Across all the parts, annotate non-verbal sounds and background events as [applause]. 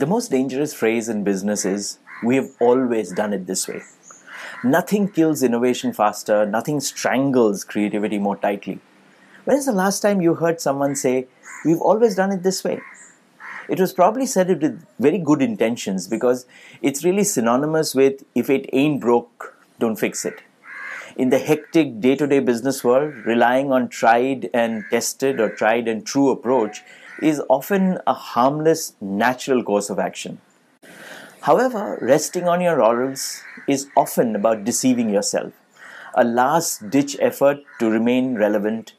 The most dangerous phrase in business is, we have always done it this way. Nothing kills innovation faster, nothing strangles creativity more tightly. When is the last time you heard someone say, we've always done it this way? It was probably said with very good intentions because it's really synonymous with, if it ain't broke, don't fix it in the hectic day to day business world, relying on tried and tested or tried and true approach is often a harmless, natural course of action. However, resting on your laurels is often about deceiving yourself, a last ditch effort to remain relevant.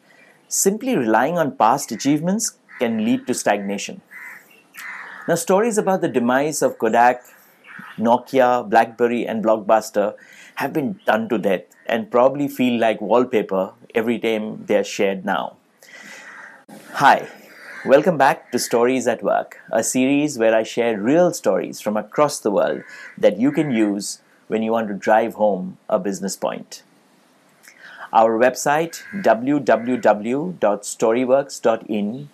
Simply relying on past achievements can lead to stagnation. Now, stories about the demise of Kodak, Nokia, Blackberry, and Blockbuster have been done to death and probably feel like wallpaper every time they're shared now. Hi, welcome back to Stories at Work, a series where I share real stories from across the world that you can use when you want to drive home a business point. Our website, www.storyworks.in,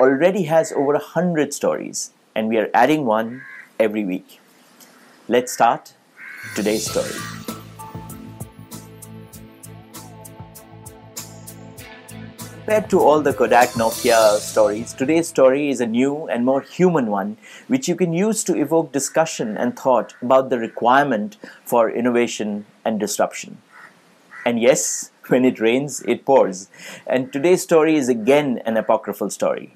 already has over 100 stories, and we are adding one every week. Let's start today's story. Compared to all the Kodak Nokia stories, today's story is a new and more human one, which you can use to evoke discussion and thought about the requirement for innovation and disruption. And yes, [laughs] when it rains, it pours. And today's story is again an apocryphal story.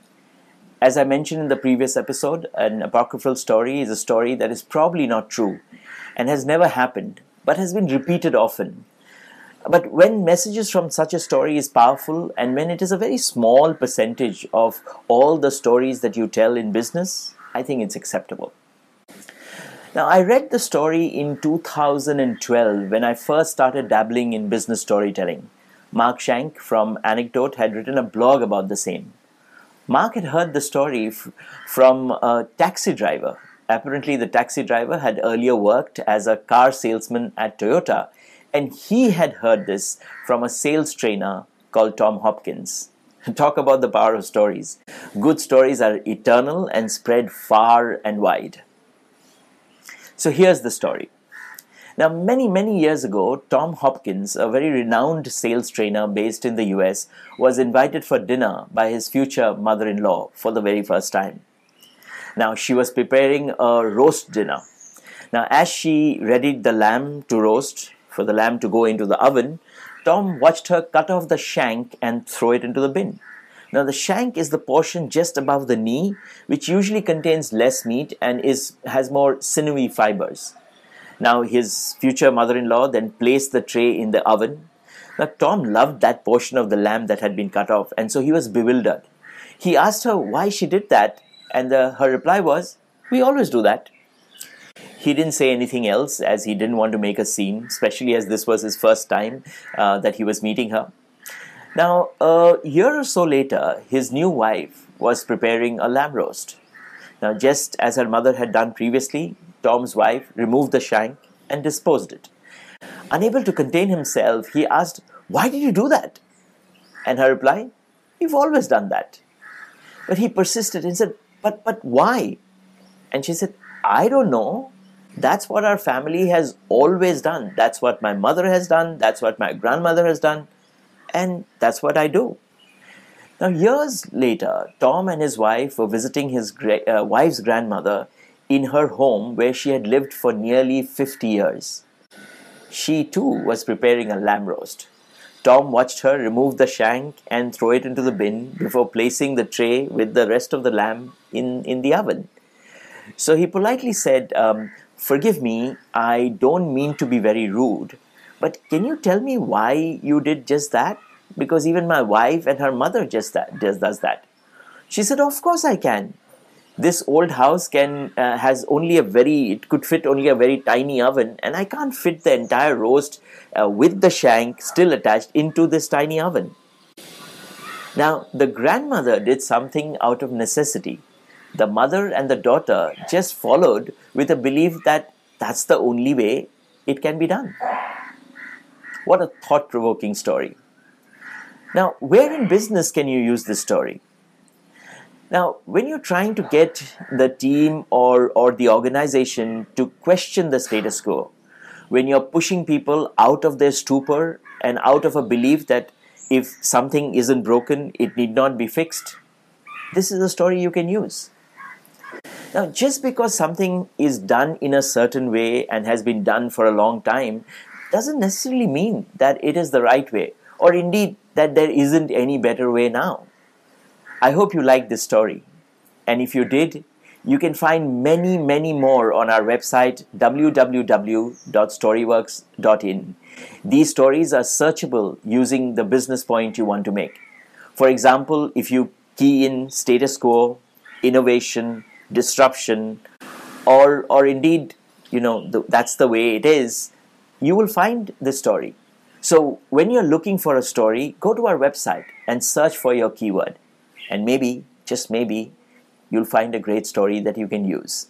As I mentioned in the previous episode, an apocryphal story is a story that is probably not true and has never happened, but has been repeated often but when messages from such a story is powerful and when it is a very small percentage of all the stories that you tell in business, I think it's acceptable. Now, I read the story in 2012 when I first started dabbling in business storytelling. Mark Schenk from Anecdote had written a blog about the same. Mark had heard the story f- from a taxi driver. Apparently, the taxi driver had earlier worked as a car salesman at Toyota and he had heard this from a sales trainer called Tom Hopkins. [laughs] Talk about the power of stories. Good stories are eternal and spread far and wide. So here's the story. Now, many, many years ago, Tom Hopkins, a very renowned sales trainer based in the US, was invited for dinner by his future mother in law for the very first time. Now, she was preparing a roast dinner. Now, as she readied the lamb to roast, for the lamb to go into the oven, Tom watched her cut off the shank and throw it into the bin. Now, the shank is the portion just above the knee, which usually contains less meat and is, has more sinewy fibers. Now, his future mother in law then placed the tray in the oven. Now, Tom loved that portion of the lamb that had been cut off, and so he was bewildered. He asked her why she did that, and the, her reply was, We always do that. He didn't say anything else as he didn't want to make a scene, especially as this was his first time uh, that he was meeting her. Now, a year or so later, his new wife was preparing a lamb roast. Now, just as her mother had done previously, Tom's wife removed the shank and disposed it. Unable to contain himself, he asked, Why did you do that? And her reply, You've always done that. But he persisted and said, But but why? And she said, I don't know. That's what our family has always done. That's what my mother has done. That's what my grandmother has done. And that's what I do. Now, years later, Tom and his wife were visiting his gra- uh, wife's grandmother in her home where she had lived for nearly 50 years. She too was preparing a lamb roast. Tom watched her remove the shank and throw it into the bin before placing the tray with the rest of the lamb in, in the oven. So he politely said, um, Forgive me, I don't mean to be very rude, but can you tell me why you did just that? Because even my wife and her mother just that just does that. She said, Of course I can. This old house can uh, has only a very it could fit only a very tiny oven, and I can't fit the entire roast uh, with the shank still attached into this tiny oven. Now the grandmother did something out of necessity the mother and the daughter just followed with a belief that that's the only way it can be done. What a thought provoking story. Now, where in business can you use this story? Now, when you're trying to get the team or, or the organization to question the status quo, when you're pushing people out of their stupor and out of a belief that if something isn't broken, it need not be fixed, this is a story you can use. Now, just because something is done in a certain way and has been done for a long time doesn't necessarily mean that it is the right way, or indeed that there isn't any better way now. I hope you liked this story. And if you did, you can find many, many more on our website www.storyworks.in. These stories are searchable using the business point you want to make. For example, if you key in status quo, innovation, disruption, or, or indeed, you know, the, that's the way it is, you will find the story. So when you're looking for a story, go to our website and search for your keyword. And maybe, just maybe, you'll find a great story that you can use.